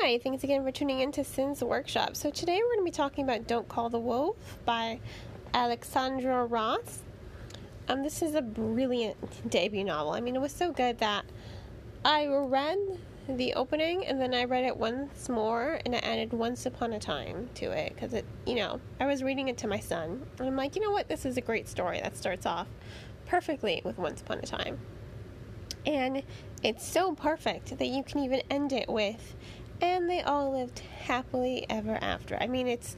Hi, thanks again for tuning in to Sin's Workshop. So today we're going to be talking about Don't Call the Wolf by Aleksandra Ross. Um, this is a brilliant debut novel. I mean, it was so good that I read the opening and then I read it once more and I added Once Upon a Time to it because it, you know, I was reading it to my son and I'm like, you know what, this is a great story that starts off perfectly with Once Upon a Time. And it's so perfect that you can even end it with and they all lived happily ever after. I mean, it's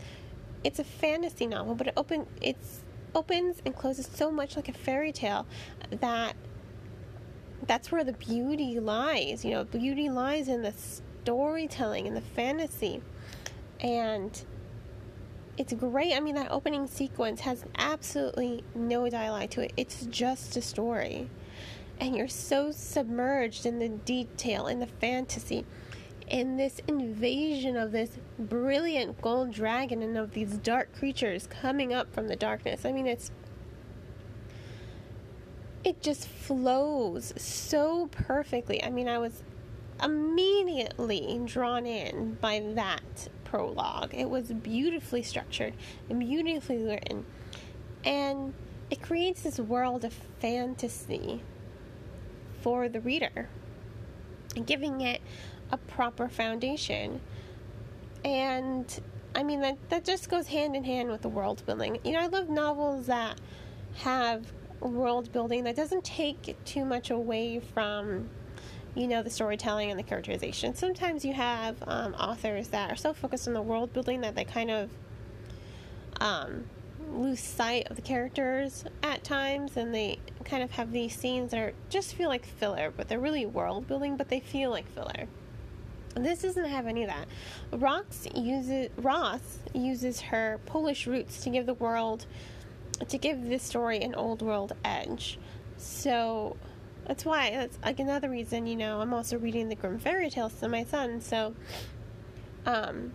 it's a fantasy novel, but it open it's opens and closes so much like a fairy tale that that's where the beauty lies. You know, beauty lies in the storytelling and the fantasy. And it's great. I mean, that opening sequence has absolutely no dialogue to it. It's just a story. And you're so submerged in the detail, in the fantasy in this invasion of this brilliant gold dragon and of these dark creatures coming up from the darkness. I mean, it's. It just flows so perfectly. I mean, I was immediately drawn in by that prologue. It was beautifully structured and beautifully written. And it creates this world of fantasy for the reader, giving it a proper foundation. And I mean that that just goes hand in hand with the world building. You know, I love novels that have world building that doesn't take too much away from you know the storytelling and the characterization. Sometimes you have um, authors that are so focused on the world building that they kind of um, lose sight of the characters at times, and they kind of have these scenes that are, just feel like filler, but they're really world building, but they feel like filler. This doesn't have any of that. Uses Ross uses her Polish roots to give the world to give this story an old world edge. So that's why that's like another reason, you know, I'm also reading the Grimm fairy tales to my son. So um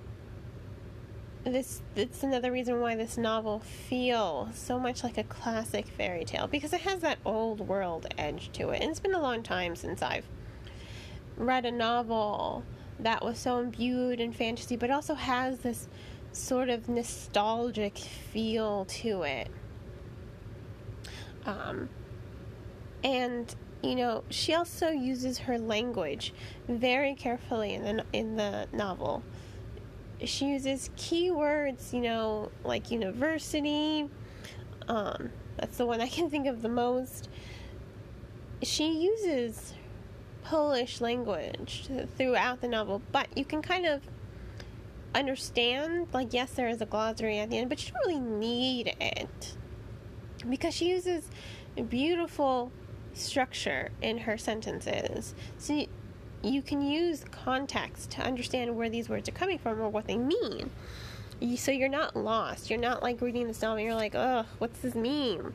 this it's another reason why this novel feels so much like a classic fairy tale because it has that old world edge to it. And it's been a long time since I've read a novel that was so imbued in fantasy, but also has this sort of nostalgic feel to it. Um, and you know, she also uses her language very carefully in the in the novel. She uses keywords, you know, like university. Um, that's the one I can think of the most. She uses Polish language throughout the novel, but you can kind of understand. Like, yes, there is a glossary at the end, but you don't really need it because she uses beautiful structure in her sentences. So you, you can use context to understand where these words are coming from or what they mean. So you're not lost. You're not like reading this novel. You're like, oh, what's this mean?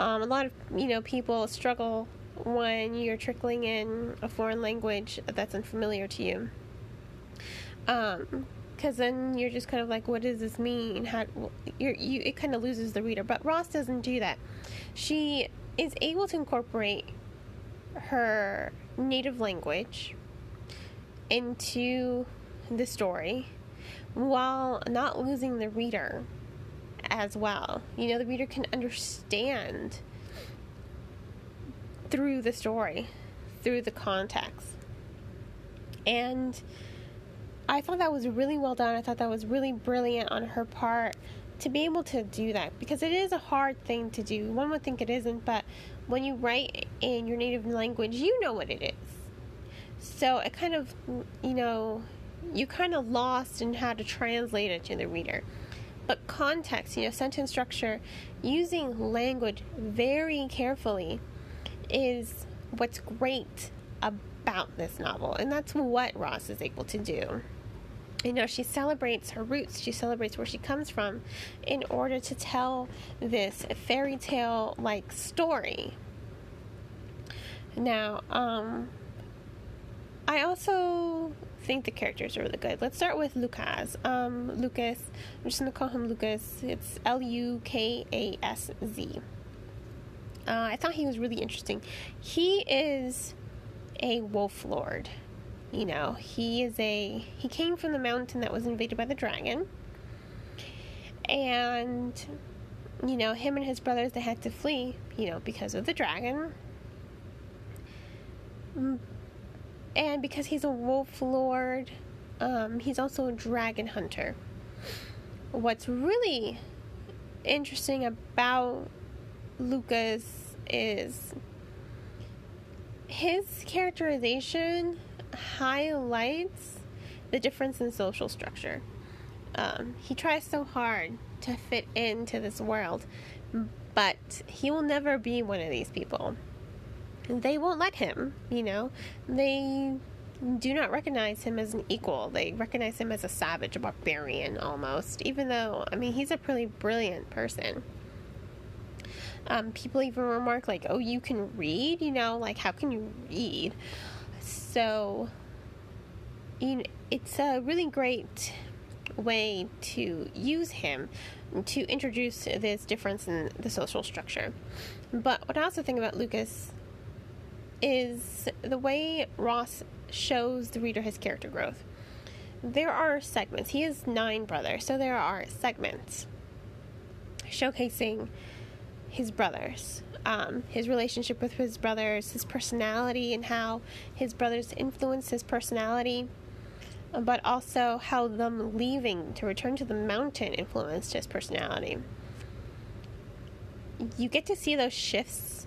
Um, a lot of you know people struggle when you're trickling in a foreign language that's unfamiliar to you. Um, because then you're just kind of like, what does this mean? How you're, you it kind of loses the reader. But Ross doesn't do that. She is able to incorporate her native language into the story while not losing the reader as well. You know, the reader can understand through the story, through the context. And I thought that was really well done. I thought that was really brilliant on her part to be able to do that because it is a hard thing to do. One would think it isn't, but when you write in your native language, you know what it is. So it kind of, you know, you kind of lost in how to translate it to the reader. But context, you know, sentence structure, using language very carefully is what's great about this novel, and that's what Ross is able to do. You know, she celebrates her roots, she celebrates where she comes from in order to tell this fairy tale like story. Now, um, I also think the characters are really good. Let's start with Lucas. Um, Lucas, I'm just gonna call him Lucas. It's L U K A S Z. Uh, I thought he was really interesting. He is a wolf lord. You know, he is a he came from the mountain that was invaded by the dragon. And you know, him and his brothers they had to flee, you know, because of the dragon. Mm, and because he's a wolf lord, um, he's also a dragon hunter. What's really interesting about Lucas is his characterization highlights the difference in social structure. Um, he tries so hard to fit into this world, but he will never be one of these people. They won't let him, you know. They do not recognize him as an equal. They recognize him as a savage, a barbarian almost, even though, I mean, he's a pretty brilliant person. Um, people even remark, like, oh, you can read, you know, like, how can you read? So, you know, it's a really great way to use him to introduce this difference in the social structure. But what I also think about Lucas is the way Ross shows the reader his character growth. There are segments. He has nine brothers, so there are segments showcasing his brothers, um, his relationship with his brothers, his personality, and how his brothers influence his personality, but also how them leaving to return to the mountain influenced his personality. You get to see those shifts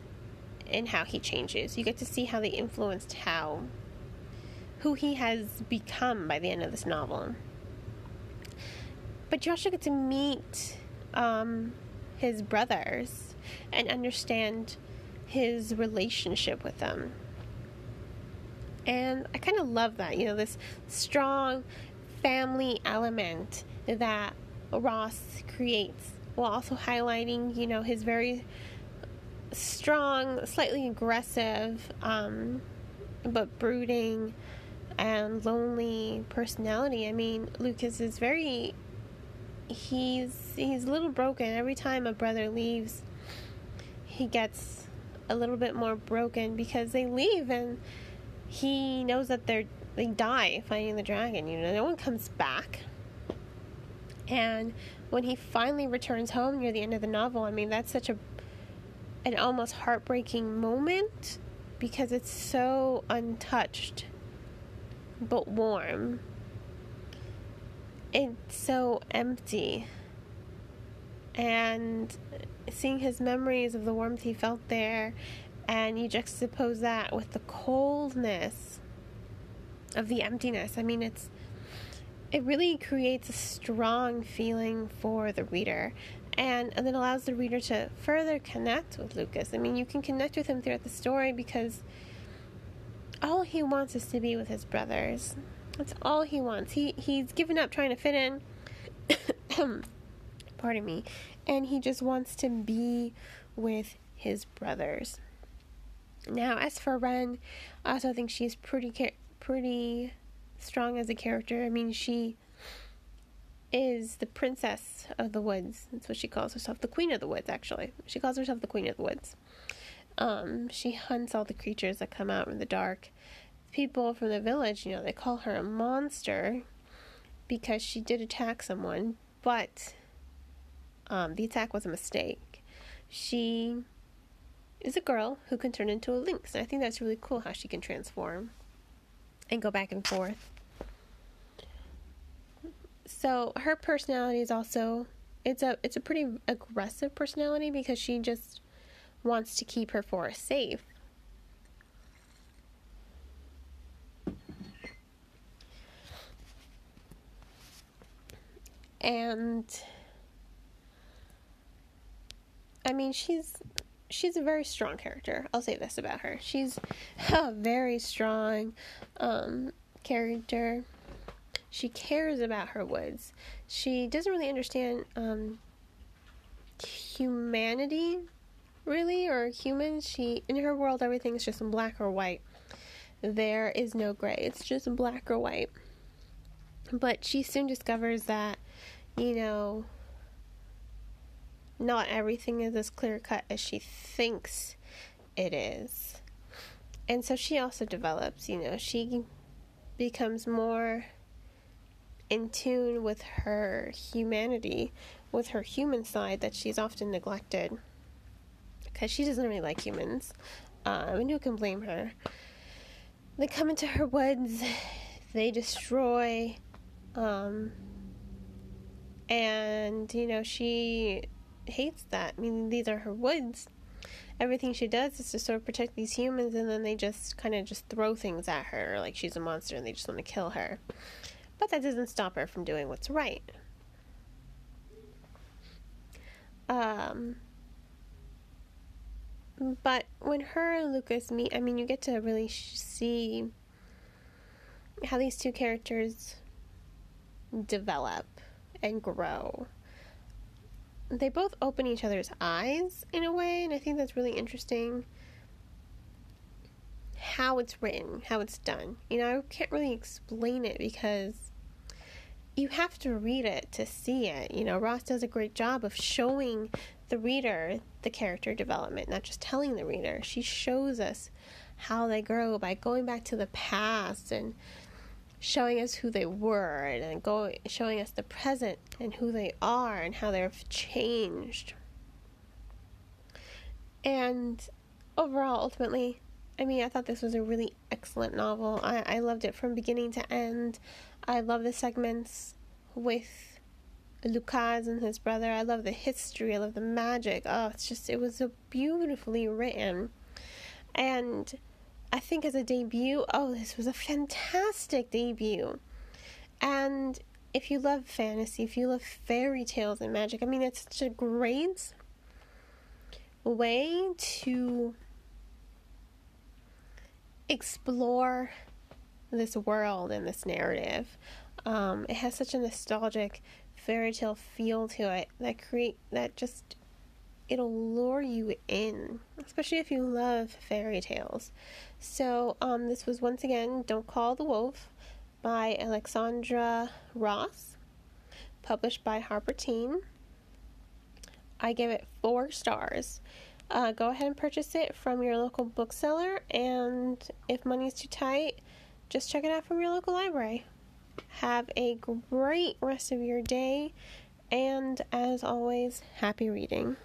in how he changes. You get to see how they influenced how who he has become by the end of this novel. But you also get to meet um, his brothers and understand his relationship with them. And I kind of love that, you know, this strong family element that Ross creates while also highlighting, you know, his very strong, slightly aggressive, um, but brooding and lonely personality. I mean, Lucas is very he's he's a little broken every time a brother leaves. He gets a little bit more broken because they leave and he knows that they're they die fighting the dragon. You know, no one comes back. And when he finally returns home near the end of the novel, I mean, that's such a an almost heartbreaking moment because it's so untouched but warm. It's so empty. And seeing his memories of the warmth he felt there, and you juxtapose that with the coldness of the emptiness. I mean, it's it really creates a strong feeling for the reader and, and it allows the reader to further connect with Lucas. I mean, you can connect with him throughout the story because all he wants is to be with his brothers. That's all he wants. He he's given up trying to fit in. Um, Pardon me. And he just wants to be with his brothers. Now, as for Ren, I also think she's pretty pretty strong as a character. I mean, she is the princess of the woods. That's what she calls herself, the queen of the woods. Actually, she calls herself the queen of the woods. Um, she hunts all the creatures that come out in the dark. People from the village, you know, they call her a monster because she did attack someone, but um, the attack was a mistake. She is a girl who can turn into a lynx, and I think that's really cool how she can transform and go back and forth. So her personality is also it's a it's a pretty aggressive personality because she just wants to keep her forest safe. And I mean, she's she's a very strong character. I'll say this about her. She's a very strong um, character. She cares about her woods. She doesn't really understand um, humanity really or humans she in her world everything is just black or white there is no gray it's just black or white but she soon discovers that you know not everything is as clear cut as she thinks it is and so she also develops you know she becomes more in tune with her humanity, with her human side that she's often neglected. Because she doesn't really like humans. Um, and who can blame her? They come into her woods, they destroy, um, and you know, she hates that. I mean, these are her woods. Everything she does is to sort of protect these humans, and then they just kind of just throw things at her like she's a monster and they just want to kill her. But that doesn't stop her from doing what's right. Um, but when her and Lucas meet, I mean, you get to really see how these two characters develop and grow. They both open each other's eyes in a way, and I think that's really interesting. How it's written, how it's done. You know, I can't really explain it because you have to read it to see it. You know, Ross does a great job of showing the reader the character development, not just telling the reader. She shows us how they grow by going back to the past and showing us who they were and go, showing us the present and who they are and how they've changed. And overall, ultimately, I mean, I thought this was a really excellent novel. I, I loved it from beginning to end. I love the segments with Lucas and his brother. I love the history. I love the magic. Oh, it's just, it was so beautifully written. And I think as a debut, oh, this was a fantastic debut. And if you love fantasy, if you love fairy tales and magic, I mean, it's such a great way to explore this world and this narrative. Um, it has such a nostalgic fairy tale feel to it that create that just it'll lure you in, especially if you love fairy tales. So, um, this was once again Don't Call the Wolf by Aleksandra Ross, published by Harper Teen. I give it four stars. Uh, go ahead and purchase it from your local bookseller, and if money's too tight, just check it out from your local library. Have a great rest of your day, and as always, happy reading.